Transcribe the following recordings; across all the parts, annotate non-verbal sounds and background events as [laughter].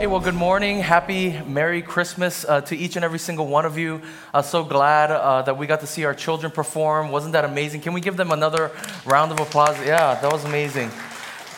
Hey, well, good morning. Happy Merry Christmas uh, to each and every single one of you. Uh, so glad uh, that we got to see our children perform. Wasn't that amazing? Can we give them another round of applause? Yeah, that was amazing.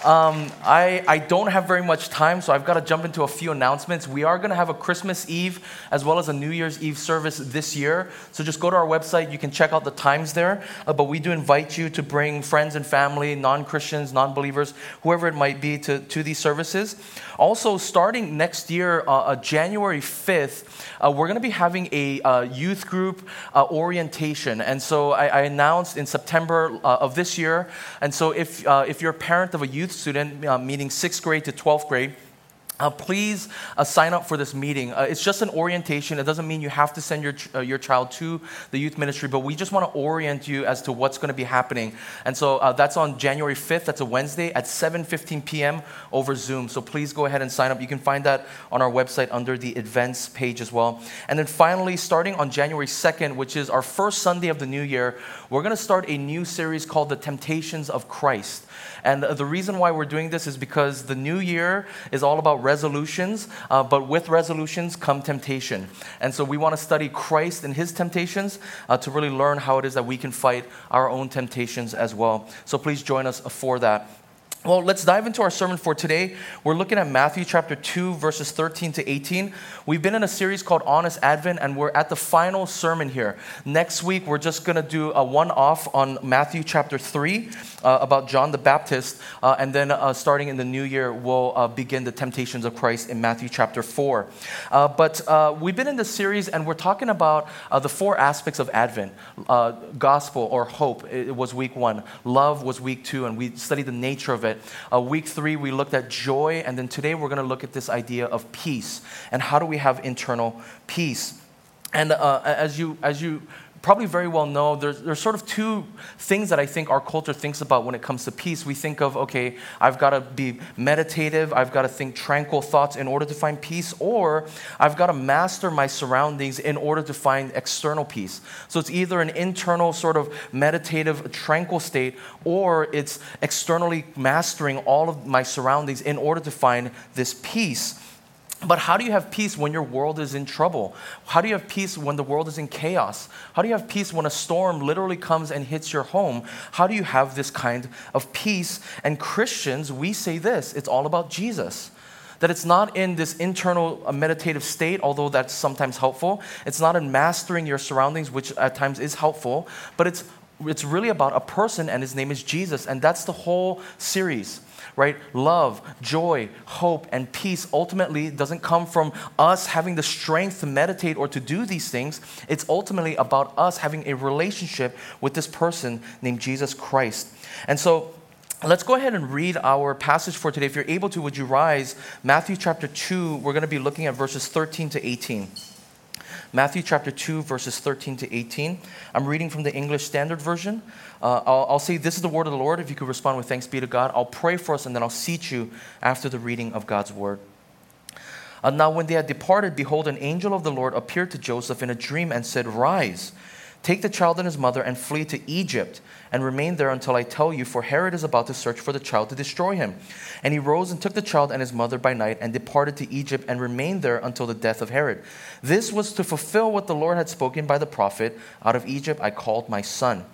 Um, I, I don't have very much time, so I've got to jump into a few announcements. We are going to have a Christmas Eve as well as a New Year's Eve service this year. So just go to our website. You can check out the times there. Uh, but we do invite you to bring friends and family, non Christians, non believers, whoever it might be, to, to these services. Also, starting next year, uh, uh, January 5th, uh, we're going to be having a uh, youth group uh, orientation. And so I, I announced in September of this year. And so if, if you're a parent of a youth student, uh, meaning sixth grade to 12th grade, uh, please uh, sign up for this meeting. Uh, it's just an orientation. It doesn't mean you have to send your, uh, your child to the youth ministry, but we just want to orient you as to what's going to be happening. And so uh, that's on January 5th. That's a Wednesday at 7.15 p.m. over Zoom. So please go ahead and sign up. You can find that on our website under the events page as well. And then finally, starting on January 2nd, which is our first Sunday of the new year, we're going to start a new series called The Temptations of Christ. And the reason why we're doing this is because the new year is all about resolutions, uh, but with resolutions come temptation. And so we want to study Christ and his temptations uh, to really learn how it is that we can fight our own temptations as well. So please join us for that. Well, let's dive into our sermon for today. We're looking at Matthew chapter 2, verses 13 to 18. We've been in a series called Honest Advent, and we're at the final sermon here. Next week, we're just going to do a one off on Matthew chapter 3 uh, about John the Baptist. Uh, and then uh, starting in the new year, we'll uh, begin the temptations of Christ in Matthew chapter 4. Uh, but uh, we've been in this series, and we're talking about the four aspects of Advent gospel or hope, it was week one, love was week two, and we studied the nature of it. Uh, week three, we looked at joy, and then today we're going to look at this idea of peace and how do we have internal peace. And uh, as you as you probably very well know there's, there's sort of two things that I think our culture thinks about when it comes to peace. We think of, okay, I've got to be meditative, I've got to think tranquil thoughts in order to find peace, or I've got to master my surroundings in order to find external peace. So it's either an internal sort of meditative, tranquil state, or it's externally mastering all of my surroundings in order to find this peace. But how do you have peace when your world is in trouble? How do you have peace when the world is in chaos? How do you have peace when a storm literally comes and hits your home? How do you have this kind of peace? And Christians, we say this it's all about Jesus. That it's not in this internal uh, meditative state, although that's sometimes helpful. It's not in mastering your surroundings, which at times is helpful, but it's, it's really about a person, and his name is Jesus. And that's the whole series right? Love, joy, hope, and peace ultimately doesn't come from us having the strength to meditate or to do these things. It's ultimately about us having a relationship with this person named Jesus Christ. And so, Let's go ahead and read our passage for today. If you're able to, would you rise? Matthew chapter 2, we're going to be looking at verses 13 to 18. Matthew chapter 2, verses 13 to 18. I'm reading from the English Standard Version. Uh, I'll, I'll, say, This is the word of the Lord. If you could respond with thanks be to God, I'll pray for us and then I'll seat you after the reading of God's word. Uh, now, when they had departed, behold, an angel of the Lord appeared to Joseph in a dream and said, Rise, take the child and his mother and flee to Egypt and remain there until I tell you, for Herod is about to search for the child to destroy him. And he rose and took the child and his mother by night and departed to Egypt and remained there until the death of Herod. This was to fulfill what the Lord had spoken by the prophet Out of Egypt I called my son.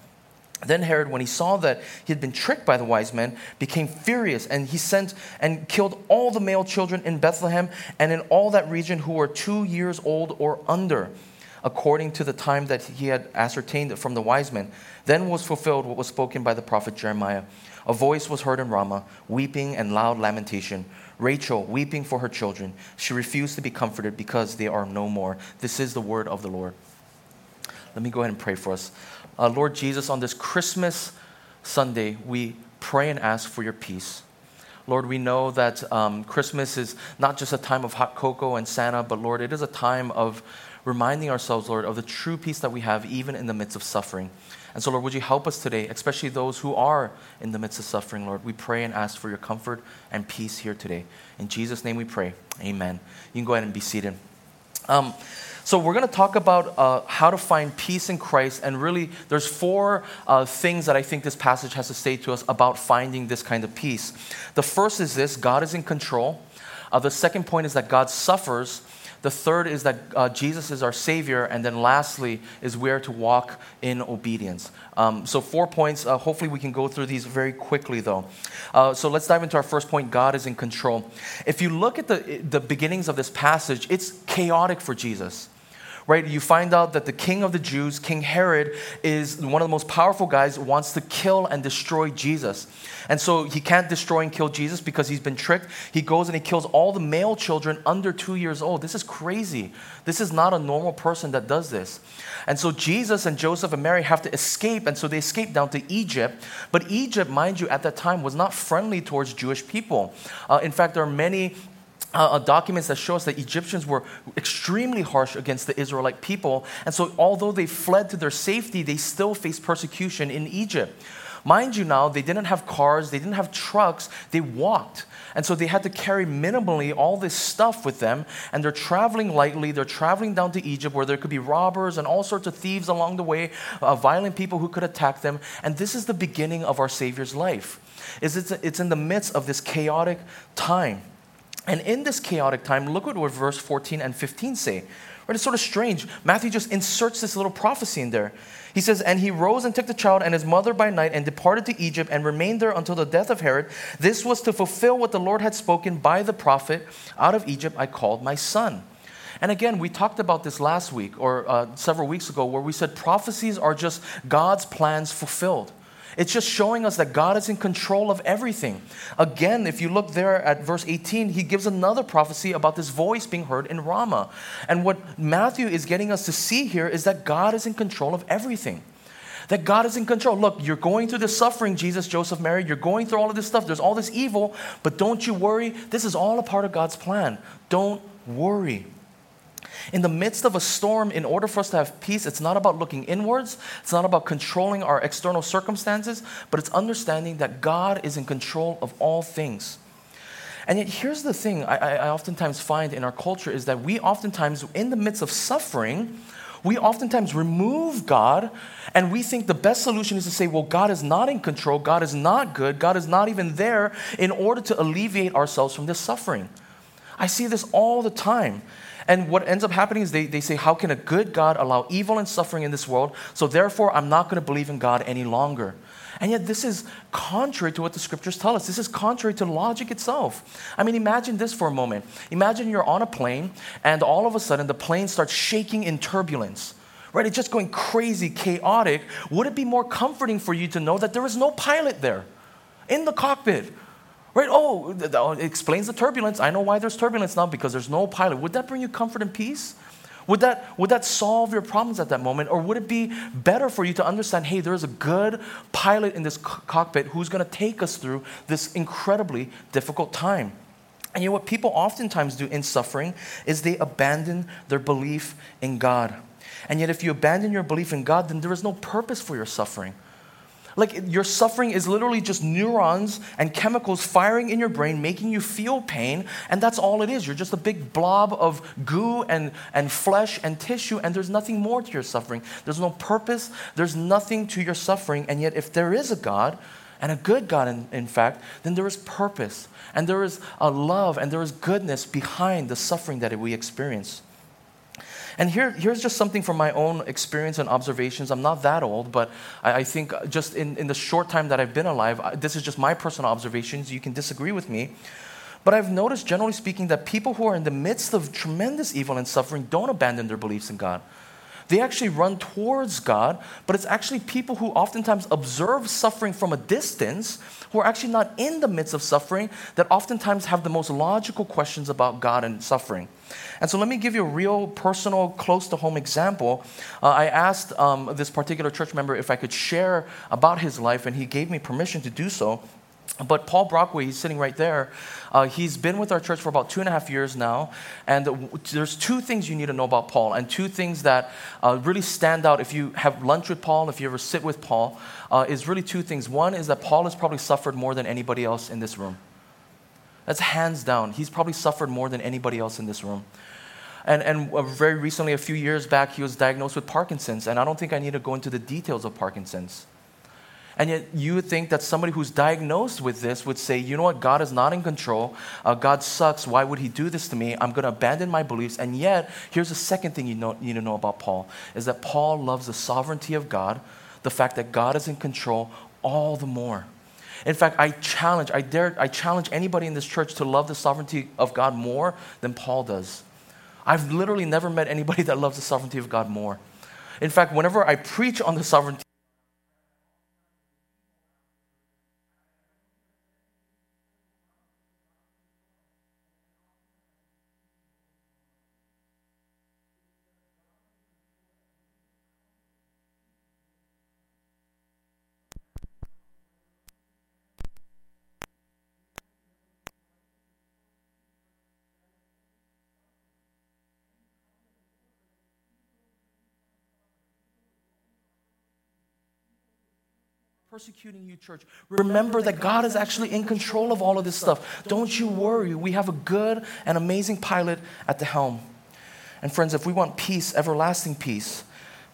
Then Herod, when he saw that he had been tricked by the wise men, became furious, and he sent and killed all the male children in Bethlehem and in all that region who were two years old or under, according to the time that he had ascertained from the wise men. Then was fulfilled what was spoken by the prophet Jeremiah. A voice was heard in Ramah, weeping and loud lamentation. Rachel weeping for her children. She refused to be comforted because they are no more. This is the word of the Lord. Let me go ahead and pray for us. Uh, Lord Jesus, on this Christmas Sunday, we pray and ask for your peace. Lord, we know that um, Christmas is not just a time of hot cocoa and Santa, but Lord, it is a time of reminding ourselves, Lord, of the true peace that we have even in the midst of suffering. And so, Lord, would you help us today, especially those who are in the midst of suffering, Lord? We pray and ask for your comfort and peace here today. In Jesus' name we pray. Amen. You can go ahead and be seated. Um, so we're going to talk about uh, how to find peace in Christ, and really, there's four uh, things that I think this passage has to say to us about finding this kind of peace. The first is this: God is in control. Uh, the second point is that God suffers. The third is that uh, Jesus is our Savior. And then lastly is where to walk in obedience. Um, so, four points. Uh, hopefully, we can go through these very quickly, though. Uh, so, let's dive into our first point God is in control. If you look at the, the beginnings of this passage, it's chaotic for Jesus right? You find out that the king of the Jews, King Herod, is one of the most powerful guys, wants to kill and destroy Jesus. And so he can't destroy and kill Jesus because he's been tricked. He goes and he kills all the male children under two years old. This is crazy. This is not a normal person that does this. And so Jesus and Joseph and Mary have to escape. And so they escape down to Egypt. But Egypt, mind you, at that time was not friendly towards Jewish people. Uh, in fact, there are many uh, uh, documents that show us that Egyptians were extremely harsh against the Israelite people. And so, although they fled to their safety, they still faced persecution in Egypt. Mind you, now, they didn't have cars, they didn't have trucks, they walked. And so they had to carry minimally all this stuff with them. And they're traveling lightly. They're traveling down to Egypt where there could be robbers and all sorts of thieves along the way, uh, violent people who could attack them. And this is the beginning of our Savior's life. Is it's, it's in the midst of this chaotic time. And in this chaotic time, look at what verse 14 and 15 say. Right? It's sort of strange. Matthew just inserts this little prophecy in there. He says, And he rose and took the child and his mother by night and departed to Egypt and remained there until the death of Herod. This was to fulfill what the Lord had spoken by the prophet Out of Egypt I called my son. And again, we talked about this last week or uh, several weeks ago where we said prophecies are just God's plans fulfilled. It's just showing us that God is in control of everything. Again, if you look there at verse 18, he gives another prophecy about this voice being heard in Ramah. And what Matthew is getting us to see here is that God is in control of everything that God is in control. Look, you're going through this suffering, Jesus, Joseph, Mary. You're going through all of this stuff. There's all this evil, but don't you worry. This is all a part of God's plan. Don't worry. In the midst of a storm, in order for us to have peace, it's not about looking inwards, it's not about controlling our external circumstances, but it's understanding that God is in control of all things. And yet, here's the thing I, I oftentimes find in our culture is that we oftentimes, in the midst of suffering, we oftentimes remove God and we think the best solution is to say, well, God is not in control, God is not good, God is not even there in order to alleviate ourselves from this suffering. I see this all the time. And what ends up happening is they, they say, How can a good God allow evil and suffering in this world? So therefore, I'm not going to believe in God any longer. And yet, this is contrary to what the scriptures tell us. This is contrary to logic itself. I mean, imagine this for a moment. Imagine you're on a plane, and all of a sudden, the plane starts shaking in turbulence right? It's just going crazy, chaotic. Would it be more comforting for you to know that there is no pilot there in the cockpit? Right? Oh, it explains the turbulence. I know why there's turbulence now because there's no pilot. Would that bring you comfort and peace? Would that, would that solve your problems at that moment? Or would it be better for you to understand hey, there is a good pilot in this cockpit who's going to take us through this incredibly difficult time? And you know what people oftentimes do in suffering is they abandon their belief in God. And yet, if you abandon your belief in God, then there is no purpose for your suffering. Like your suffering is literally just neurons and chemicals firing in your brain, making you feel pain, and that's all it is. You're just a big blob of goo and, and flesh and tissue, and there's nothing more to your suffering. There's no purpose, there's nothing to your suffering. And yet, if there is a God, and a good God, in, in fact, then there is purpose, and there is a love, and there is goodness behind the suffering that we experience. And here, here's just something from my own experience and observations. I'm not that old, but I, I think just in, in the short time that I've been alive, this is just my personal observations. You can disagree with me. But I've noticed, generally speaking, that people who are in the midst of tremendous evil and suffering don't abandon their beliefs in God. They actually run towards God, but it's actually people who oftentimes observe suffering from a distance, who are actually not in the midst of suffering, that oftentimes have the most logical questions about God and suffering. And so let me give you a real personal, close to home example. Uh, I asked um, this particular church member if I could share about his life, and he gave me permission to do so. But Paul Brockway, he's sitting right there. Uh, he's been with our church for about two and a half years now. And there's two things you need to know about Paul, and two things that uh, really stand out if you have lunch with Paul, if you ever sit with Paul, uh, is really two things. One is that Paul has probably suffered more than anybody else in this room. That's hands down. He's probably suffered more than anybody else in this room. And, and uh, very recently, a few years back, he was diagnosed with Parkinson's. And I don't think I need to go into the details of Parkinson's. And yet, you would think that somebody who's diagnosed with this would say, you know what, God is not in control. Uh, God sucks. Why would He do this to me? I'm going to abandon my beliefs. And yet, here's the second thing you know, need to know about Paul is that Paul loves the sovereignty of God, the fact that God is in control all the more. In fact, I challenge, I dare, I challenge anybody in this church to love the sovereignty of God more than Paul does. I've literally never met anybody [laughs] that loves the sovereignty of God more. In fact, whenever I preach on the sovereignty persecuting you, church, remember that God is actually in control of all of this stuff. Don't you worry. We have a good and amazing pilot at the helm. And friends, if we want peace, everlasting peace,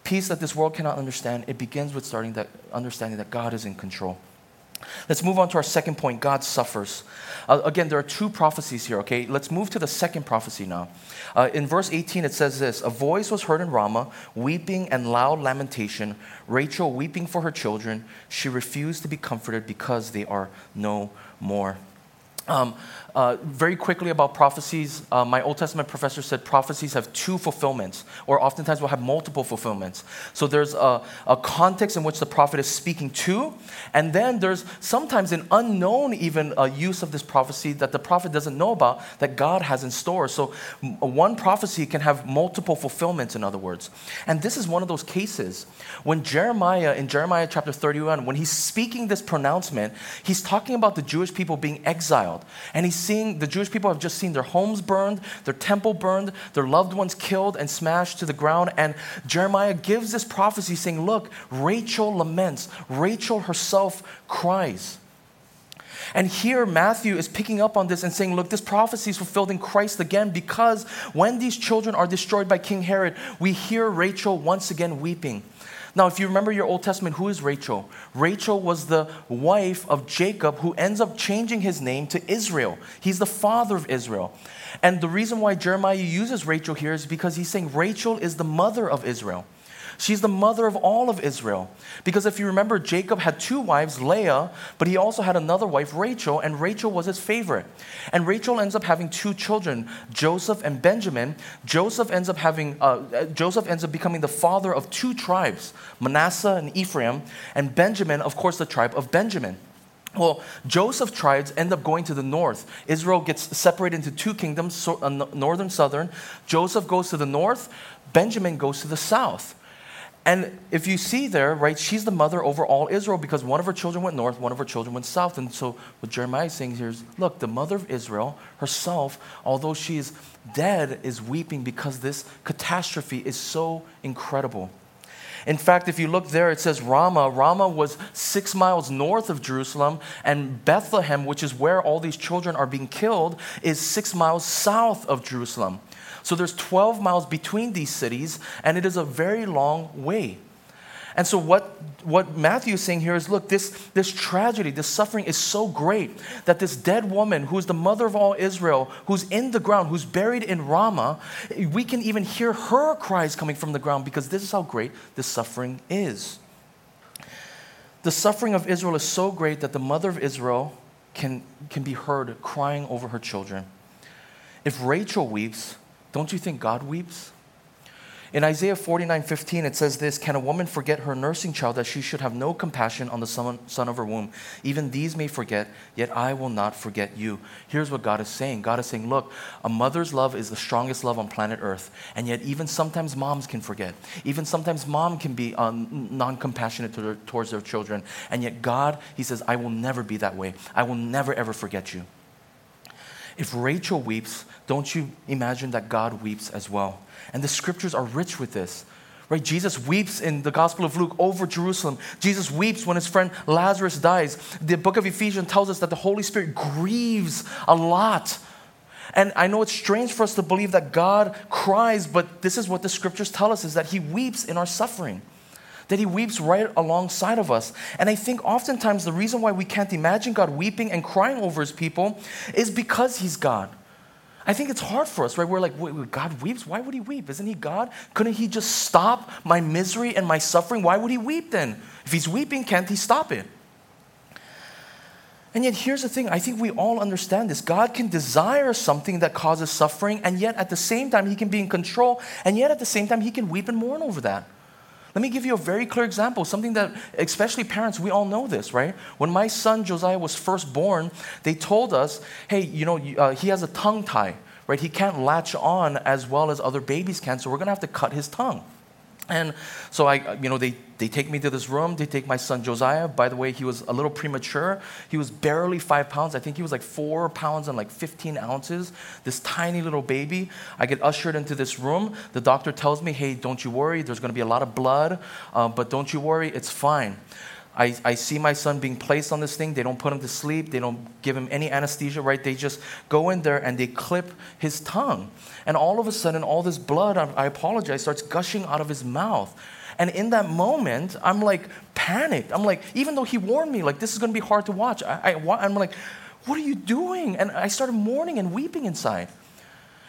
peace that this world cannot understand, it begins with starting that understanding that God is in control. Let's move on to our second point God suffers. Uh, again, there are two prophecies here, okay? Let's move to the second prophecy now. Uh, in verse 18, it says this A voice was heard in Ramah, weeping and loud lamentation, Rachel weeping for her children. She refused to be comforted because they are no more. Um, uh, very quickly about prophecies, uh, my Old Testament professor said prophecies have two fulfillments, or oftentimes will have multiple fulfillments. So there's a, a, context in which the prophet is speaking to, and then there's sometimes an unknown even uh, use of this prophecy that the prophet doesn't know about that God has in store. So one prophecy can have multiple fulfillments, in other words. And this is one of those cases when Jeremiah, in Jeremiah chapter 31, when he's speaking this pronouncement, he's talking about the Jewish people being exiled, and he's seeing, the Jewish people have just seen their homes burned, their temple burned, their loved ones killed and smashed to the ground. And Jeremiah gives this prophecy saying, Look, Rachel laments, Rachel herself cries. And here, Matthew is picking up on this and saying, Look, this prophecy is fulfilled in Christ again because when these children are destroyed by King Herod, we hear Rachel once again weeping. Now, if you remember your Old Testament, who is Rachel? Rachel was the wife of Jacob who ends up changing his name to Israel. He's the father of Israel. And the reason why Jeremiah uses Rachel here is because he's saying Rachel is the mother of Israel. She's the mother of all of Israel. Because if you remember, Jacob had two wives, Leah, but he also had another wife, Rachel, and Rachel was his favorite. And Rachel ends up having two children, Joseph and Benjamin. Joseph ends up having, uh, Joseph ends up becoming the father of two tribes, Manasseh and Ephraim, and Benjamin, of course, the tribe of Benjamin. Well, Joseph tribes end up going to the north. Israel gets separated into two kingdoms, uh, northern, southern. Joseph goes to the north, Benjamin goes to the south. And if you see there, right, she's the mother over all Israel because one of her children went north, one of her children went south. And so what Jeremiah is saying here is look, the mother of Israel herself, although she is dead, is weeping because this catastrophe is so incredible. In fact, if you look there, it says Ramah. Ramah was six miles north of Jerusalem, and Bethlehem, which is where all these children are being killed, is six miles south of Jerusalem. So there's 12 miles between these cities, and it is a very long way. And so what, what Matthew is saying here is look, this, this tragedy, this suffering is so great that this dead woman, who is the mother of all Israel, who's in the ground, who's buried in Ramah, we can even hear her cries coming from the ground because this is how great this suffering is. The suffering of Israel is so great that the mother of Israel can, can be heard crying over her children. If Rachel weeps, don't you think God weeps? In Isaiah 49 15, it says this Can a woman forget her nursing child that she should have no compassion on the son, of her womb? Even these may forget, yet I will not forget you. Here's what God is saying God is saying, Look, a mother's love is the strongest love on planet Earth. And yet, even sometimes moms can forget. Even sometimes mom can be um, non compassionate to towards their children. And yet, God, He says, I will never be that way. I will never, ever forget you. If Rachel weeps, don't you imagine that God weeps as well? And the scriptures are rich with this. Right? Jesus weeps in the Gospel of Luke over Jerusalem. Jesus weeps when his friend Lazarus dies. The book of Ephesians tells us that the Holy Spirit grieves a lot. And I know it's strange for us to believe that God cries, but this is what the scriptures tell us is that he weeps in our suffering. That He weeps right alongside of us. And I think oftentimes the reason why we can't imagine God weeping and crying over His people is because He's God. I think it's hard for us, right? We're like, God weeps? Why would He weep? Isn't He God? Couldn't He just stop my misery and my suffering? Why would He weep then? If He's weeping, can't He stop it? And yet, here's the thing I think we all understand this. God can desire something that causes suffering, and yet at the same time, He can be in control, and yet at the same time, He can weep and mourn over that. Let me give you a very clear example, something that, especially parents, we all know this, right? When my son Josiah was first born, they told us, hey, you know, uh, he has a tongue tie, right? He can't latch on as well as other babies can, so we're gonna have to cut his tongue. And so I, you know, they, they take me to this room. They take my son Josiah. By the way, he was a little premature. He was barely five pounds. I think he was like four pounds and like 15 ounces. This tiny little baby. I get ushered into this room. The doctor tells me, hey, don't you worry. There's going to be a lot of blood, uh, but don't you worry. It's fine. I, I see my son being placed on this thing. They don't put him to sleep. They don't give him any anesthesia, right? They just go in there and they clip his tongue. And all of a sudden, all this blood, I, apologize, starts gushing out of his mouth. And in that moment, I'm like panicked. I'm like, even though he warned me, like, this is going to be hard to watch, I, I, I'm like, what are you doing? And I started mourning and weeping inside.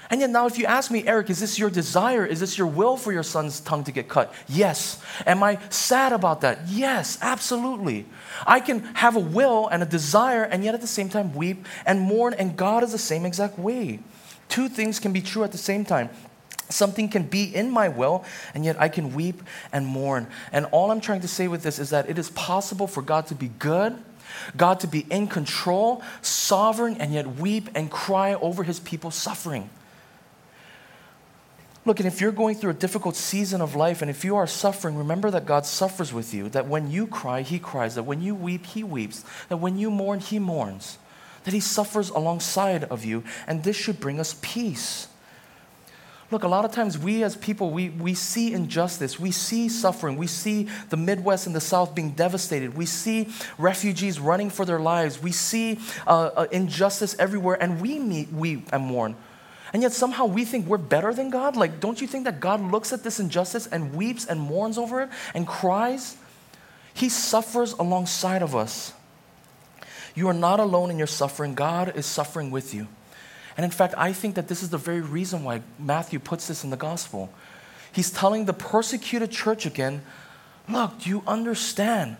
And yet, now, if you ask me, Eric, is this your desire? Is this your will for your son's tongue to get cut? Yes. Am I sad about that? Yes, absolutely. I can have a will and a desire, and yet at the same time weep and mourn, and God is the same exact way. Two things can be true at the same time. Something can be in my will, and yet I can weep and mourn. And all I'm trying to say with this is that it is possible for God to be good, God to be in control, sovereign, and yet weep and cry over his people suffering. Look, and if you're going through a difficult season of life and if you are suffering, remember that God suffers with you. That when you cry, He cries. That when you weep, He weeps. That when you mourn, He mourns. That He suffers alongside of you. And this should bring us peace. Look, a lot of times we as people, we, we see injustice, we see suffering, we see the Midwest and the South being devastated, we see refugees running for their lives, we see uh, uh, injustice everywhere, and we meet, weep and mourn. And yet somehow we think we're better than God. Like, don't you think that God looks at this injustice and weeps and mourns over it and cries? He suffers alongside of us. You are not alone in your suffering, God is suffering with you. And in fact, I think that this is the very reason why Matthew puts this in the gospel. He's telling the persecuted church again look, do you understand?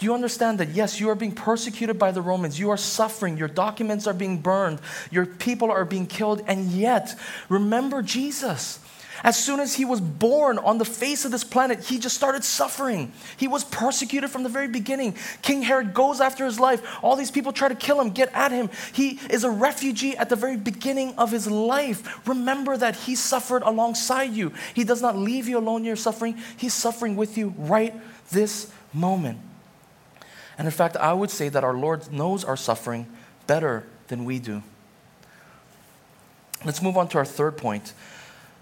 Do you understand that, yes, you are being persecuted by the Romans, you are suffering, your documents are being burned, your people are being killed, and yet, remember Jesus. As soon as he was born on the face of this planet, he just started suffering. He was persecuted from the very beginning. King Herod goes after his life. All these people try to kill him, get at him. He is a refugee at the very beginning of his life. Remember that he suffered alongside you. He does not leave you alone in your suffering, he's suffering with you right this moment. And in fact, I would say that our Lord knows our suffering better than we do. Let's move on to our third point.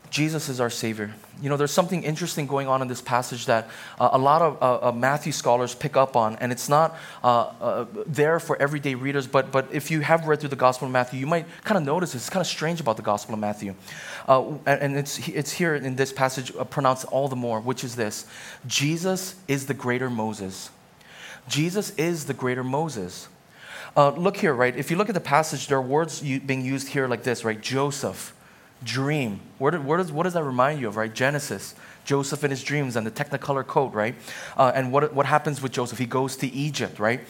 Jesus is our Savior. You know, there's something interesting going on in this passage that uh, a lot of uh, uh, Matthew scholars pick up on, and it's not uh, uh, there for everyday readers, but, but if you have read through the Gospel of Matthew, you might kind of notice it's kind of strange about the Gospel of Matthew. And, and it's, it's here in this passage pronounced all the more, which is this Jesus is the greater Moses. Jesus is the greater Moses. Uh, look here, right? If you look at the passage, there are words being used here like this, right? Joseph, dream. Where, where does, what does that remind you of, right? Genesis, Joseph and his dreams and the technicolor coat, right? Uh, and what, what happens with Joseph? He goes to Egypt, right?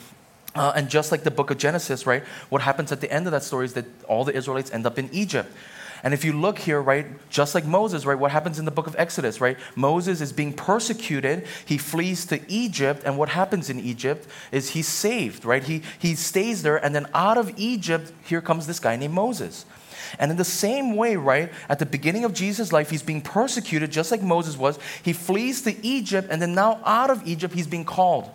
Uh, and just like the book of Genesis, right? What happens at the end of that story is that all the Israelites end up in Egypt. And if you look here, right, just like Moses, right, what happens in the book of Exodus, right? Moses is being persecuted. He flees to Egypt. And what happens in Egypt is he's saved, right? He, he stays there. And then out of Egypt, here comes this guy named Moses. And in the same way, right, at the beginning of Jesus' life, he's being persecuted just like Moses was. He flees to Egypt, and then now out of Egypt, he's being called.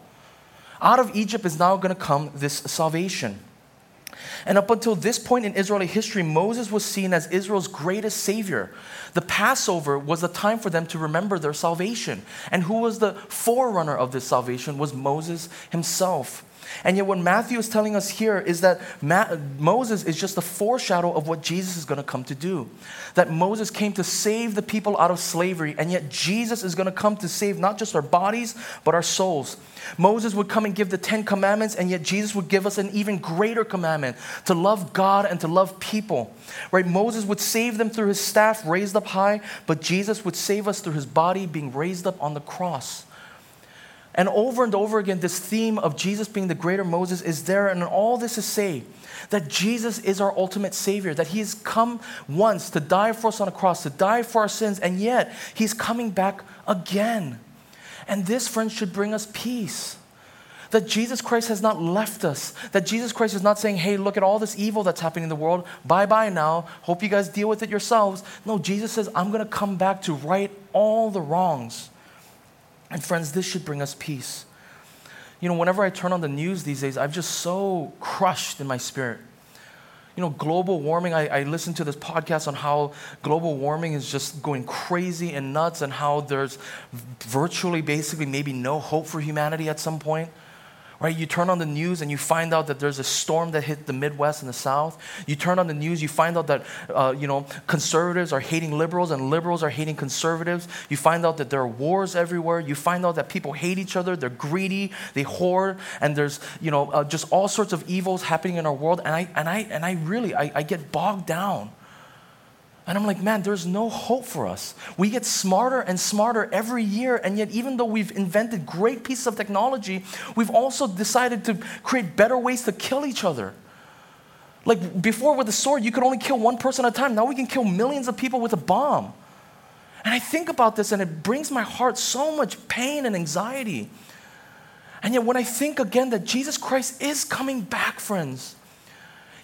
Out of Egypt is now going to come this salvation. And up until this point in Israeli history, Moses was seen as Israel's greatest savior. The Passover was a time for them to remember their salvation. And who was the forerunner of this salvation was Moses himself. And yet, what Matthew is telling us here is that Ma- Moses is just a foreshadow of what Jesus is going to come to do. That Moses came to save the people out of slavery, and yet Jesus is going to come to save not just our bodies, but our souls. Moses would come and give the Ten Commandments, and yet Jesus would give us an even greater commandment to love God and to love people. Right? Moses would save them through his staff raised up high, but Jesus would save us through his body being raised up on the cross. And over and over again, this theme of Jesus being the greater Moses is there. And all this is say that Jesus is our ultimate Savior, that He has come once to die for us on a cross, to die for our sins, and yet He's coming back again. And this, friends, should bring us peace. That Jesus Christ has not left us. That Jesus Christ is not saying, hey, look at all this evil that's happening in the world. Bye bye now. Hope you guys deal with it yourselves. No, Jesus says, I'm going to come back to right all the wrongs. And friends, this should bring us peace. You know, whenever I turn on the news these days, I'm just so crushed in my spirit. You know, global warming, I, I listen to this podcast on how global warming is just going crazy and nuts and how there's virtually, basically, maybe no hope for humanity at some point right? You turn on the news and you find out that there's a storm that hit the Midwest and the South. You turn on the news, you find out that, uh, you know, conservatives are hating liberals and liberals are hating conservatives. You find out that there are wars everywhere. You find out that people hate each other, they're greedy, they hoard, and there's, you know, uh, just all sorts of evils happening in our world. And I, and I, and I really, I, I get bogged down and I'm like, man, there's no hope for us. We get smarter and smarter every year, and yet, even though we've invented great pieces of technology, we've also decided to create better ways to kill each other. Like before, with a sword, you could only kill one person at a time. Now we can kill millions of people with a bomb. And I think about this, and it brings my heart so much pain and anxiety. And yet, when I think again that Jesus Christ is coming back, friends,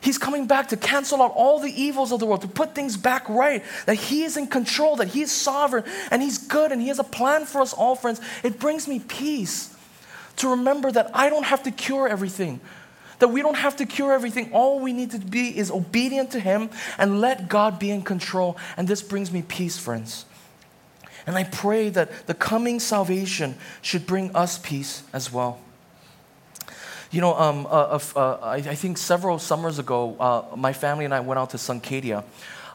He's coming back to cancel out all the evils of the world, to put things back right, that He is in control, that He is sovereign, and He's good, and He has a plan for us all, friends. It brings me peace to remember that I don't have to cure everything, that we don't have to cure everything. All we need to be is obedient to Him and let God be in control. And this brings me peace, friends. And I pray that the coming salvation should bring us peace as well. You know, um, uh, uh, I, I, think several summers ago, uh, my family and I went out to Suncadia.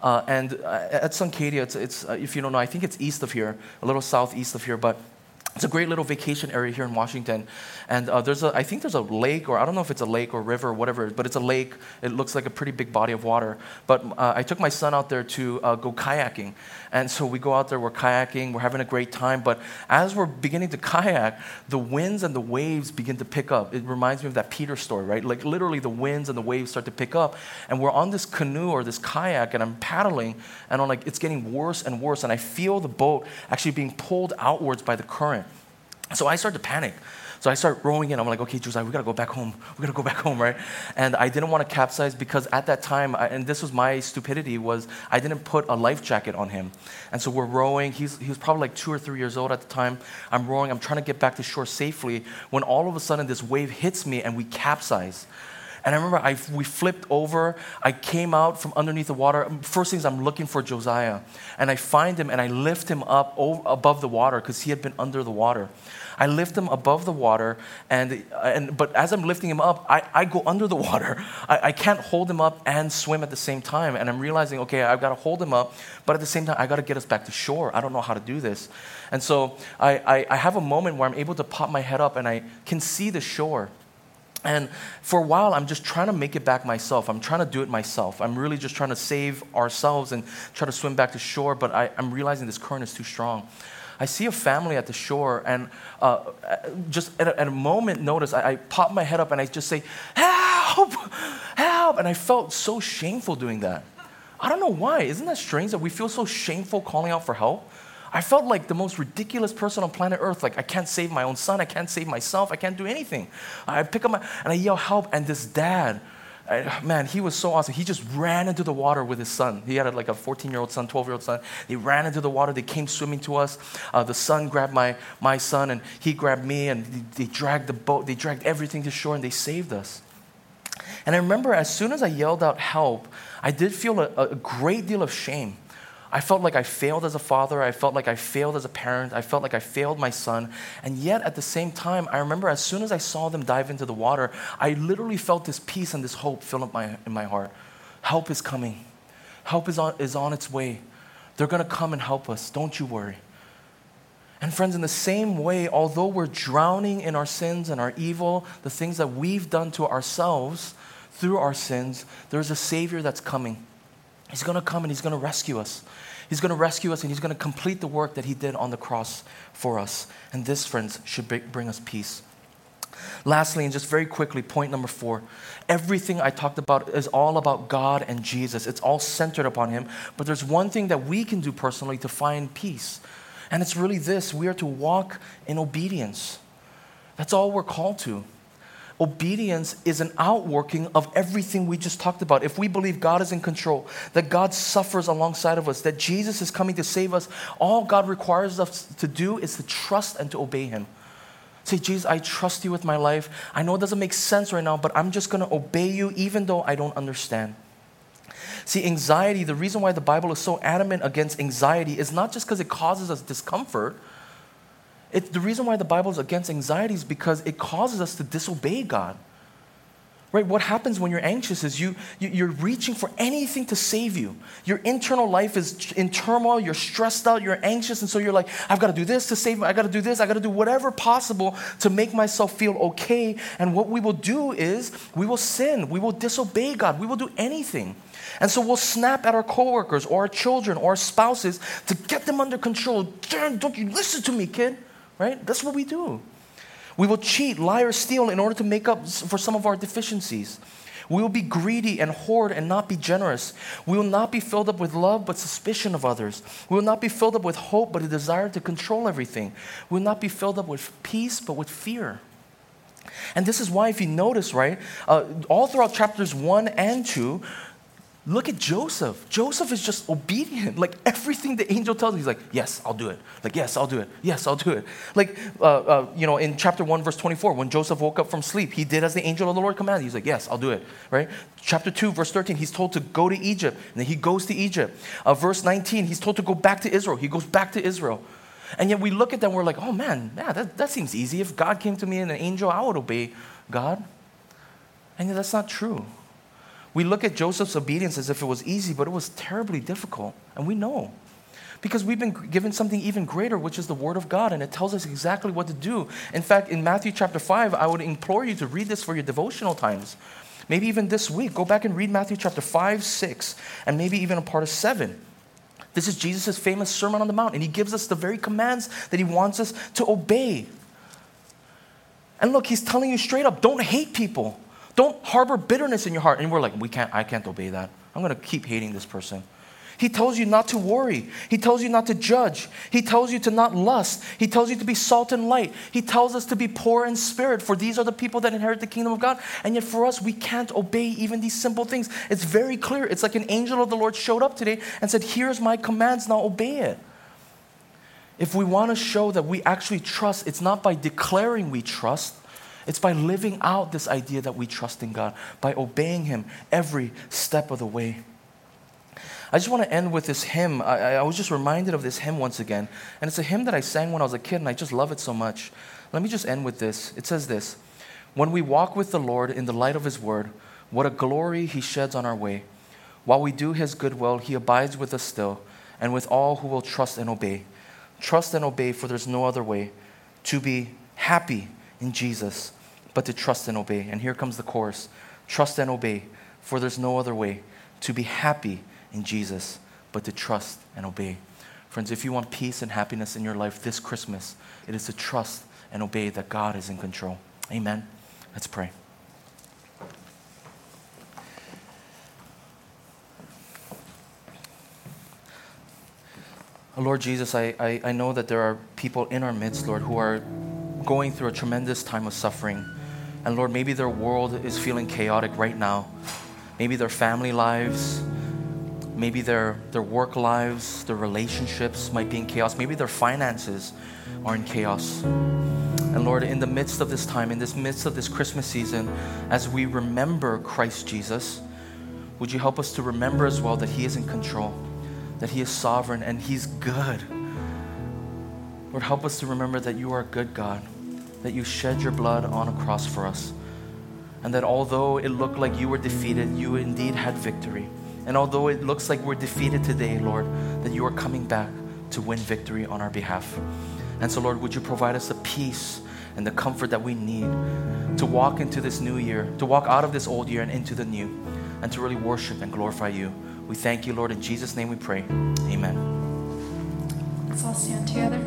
Uh, and uh, at Suncadia, it's, it's uh, if you don't know, I think it's east of here, a little southeast of here, but it's a great little vacation area here in Washington. And uh, there's a, I think there's a lake, or I don't know if it's a lake or river or whatever, but it's a lake. It looks like a pretty big body of water. But uh, I took my son out there to uh, go kayaking. And so we go out there, we're kayaking, we're having a great time. But as we're beginning to kayak, the winds and the waves begin to pick up. It reminds me of that Peter story, right? Like literally the winds and the waves start to pick up. And we're on this canoe or this kayak, and I'm paddling, and I'm like, it's getting worse and worse. And I feel the boat actually being pulled outwards by the current. So I start to panic. So I start rowing in. I'm like, okay, Josiah, we gotta go back home. We gotta go back home, right? And I didn't want to capsize because at that time, I, and this was my stupidity, was I didn't put a life jacket on him. And so we're rowing. He's, he was probably like two or three years old at the time. I'm rowing. I'm trying to get back to shore safely when all of a sudden this wave hits me and we capsize. And I remember I, we flipped over. I came out from underneath the water. First things I'm looking for Josiah. And I find him and I lift him up over, above the water because he had been under the water. I lift him above the water, and, and, but as I'm lifting him up, I, I go under the [laughs] water. I, I can't hold him up and swim at the same time. And I'm realizing, okay, I've got to hold him up, but at the same time, I got to get us back to shore. I don't know how to do this. And so I, I, I have a moment where I'm able to pop my head up and I can see the shore. And for a while, I'm just trying to make it back myself. I'm trying to do it myself. I'm really just trying to save ourselves and try to swim back to shore, but I, am realizing this current is too strong. I see a family at the shore, and uh, just at a, at a, moment notice, I, I pop my head up and I just say, Help! Help! And I felt so shameful doing that. I don't know why. Isn't that strange that we feel so shameful calling out for help? I felt like the most ridiculous person on planet Earth. Like, I can't save my own son. I can't save myself. I can't do anything. I pick up my, and I yell, help. And this dad man, he was so awesome. He just ran into the water with his son. He had like a 14 year old son, 12 year old son. They ran into the water. They came swimming to us. Uh, the son grabbed my, my son and he grabbed me and they, they dragged the boat, they dragged everything to shore and they saved us. And I remember as soon as I yelled out help, I did feel a, a great deal of shame. I felt like I failed as a father. I felt like I failed as a parent. I felt like I failed my son. And yet, at the same time, I remember as soon as I saw them dive into the water, I literally felt this peace and this hope fill up my, in my heart. Help is coming, help is on, is on its way. They're going to come and help us. Don't you worry. And, friends, in the same way, although we're drowning in our sins and our evil, the things that we've done to ourselves through our sins, there's a Savior that's coming. He's going to come and He's going to rescue us. He's going to rescue us and He's going to complete the work that He did on the cross for us. And this, friends, should bring us peace. Lastly, and just very quickly, point number four everything I talked about is all about God and Jesus. It's all centered upon Him. But there's one thing that we can do personally to find peace. And it's really this we are to walk in obedience. That's all we're called to obedience is an outworking of everything we just talked about. If we believe God is in control, that God suffers alongside of us, that Jesus is coming to save us, all God requires us to do is to trust and to obey Him. Say, Jesus, I trust you with my life. I know it doesn't make sense right now, but I'm just going to obey you even though I don't understand. See, anxiety, the reason why the Bible is so adamant against anxiety is not just because it causes us discomfort it, the reason why the Bible is against anxiety is because it causes us to disobey God. Right? What happens when you're anxious is you, you, you're reaching for anything to save you. Your internal life is in turmoil, you're stressed out, you're anxious, and so you're like, I've got to do this to save me, I got to do this, I got to do whatever possible to make myself feel okay. And what we will do is we will sin, we will disobey God, we will do anything. And so we'll snap at our coworkers or our children or our spouses to get them under control. Don't you listen to me, kid right? That's what we do. We will cheat, lie, or steal in order to make up for some of our deficiencies. We will be greedy and hoard and not be generous. We will not be filled up with love but suspicion of others. We will not be filled up with hope but a desire to control everything. We will not be filled up with peace but with fear. And this is why, if you notice, right, uh, all throughout chapters 1 and 2, Look at Joseph. Joseph is just obedient. Like everything the angel tells him, he's like, yes, I'll do it. Like, yes, I'll do it. Yes, I'll do it. Like, uh, uh, you know, in chapter 1, verse 24, when Joseph woke up from sleep, he did as the angel of the Lord commanded. He's like, yes, I'll do it. Right? Chapter 2, verse 13, he's told to go to Egypt. And then he goes to Egypt. Uh, verse 19, he's told to go back to Israel. He goes back to Israel. And yet we look at them, we're like, oh man, yeah, that, that seems easy. If God came to me in an angel, I would obey God. And yet that's not true. We look at Joseph's obedience as if it was easy, but it was terribly difficult. And we know. Because we've been given something even greater, which is the Word of God, and it tells us exactly what to do. In fact, in Matthew chapter 5, I would implore you to read this for your devotional times. Maybe even this week, go back and read Matthew chapter 5, 6, and maybe even a part of 7. This is Jesus' famous Sermon on the Mount, and he gives us the very commands that he wants us to obey. And look, he's telling you straight up don't hate people. Don't harbor bitterness in your heart. And we're like, we can't, I can't obey that. I'm going to keep hating this person. He tells you not to worry. He tells you not to judge. He tells you to not lust. He tells you to be salt and light. He tells us to be poor in spirit, for these are the people that inherit the kingdom of God. And yet, for us, we can't obey even these simple things. It's very clear. It's like an angel of the Lord showed up today and said, Here's my commands, now obey it. If we want to show that we actually trust, it's not by declaring we trust, it's by living out this idea that we trust in God, by obeying Him every step of the way. I just want to end with this hymn. I, I, was just reminded of this hymn once again. And it's a hymn that I sang when I was a kid, and I just love it so much. Let me just end with this. It says this When we walk with the Lord in the light of His word, what a glory He sheds on our way. While we do His good will, He abides with us still, and with all who will trust and obey. Trust and obey, for there's no other way to be happy in Jesus, but to trust and obey. And here comes the chorus trust and obey, for there's no other way to be happy in Jesus, but to trust and obey. Friends, if you want peace and happiness in your life this Christmas, it is to trust and obey that God is in control. Amen. Let's pray. Lord Jesus, I, I, I know that there are people in our midst, Lord, who are going through a tremendous time of suffering. And Lord, maybe their world is feeling chaotic right now. Maybe their family lives, maybe their, their work lives, their relationships might be in chaos. Maybe their finances are in chaos. And Lord, in the midst of this time, in this midst of this Christmas season, as we remember Christ Jesus, would you help us to remember as well that He is in control? that He is sovereign and He's good. Lord, help us to remember that you are a good God, that you shed your blood on a cross for us, and that although it looked like you were defeated, you indeed had victory. And although it looks like we're defeated today, Lord, that you are coming back to win victory on our behalf. And so, Lord, would you provide us the peace and the comfort that we need to walk into this new year, to walk out of this old year and into the new, and to really worship and glorify you. We thank you, Lord. In Jesus' name we pray. Amen. Let's all stand together.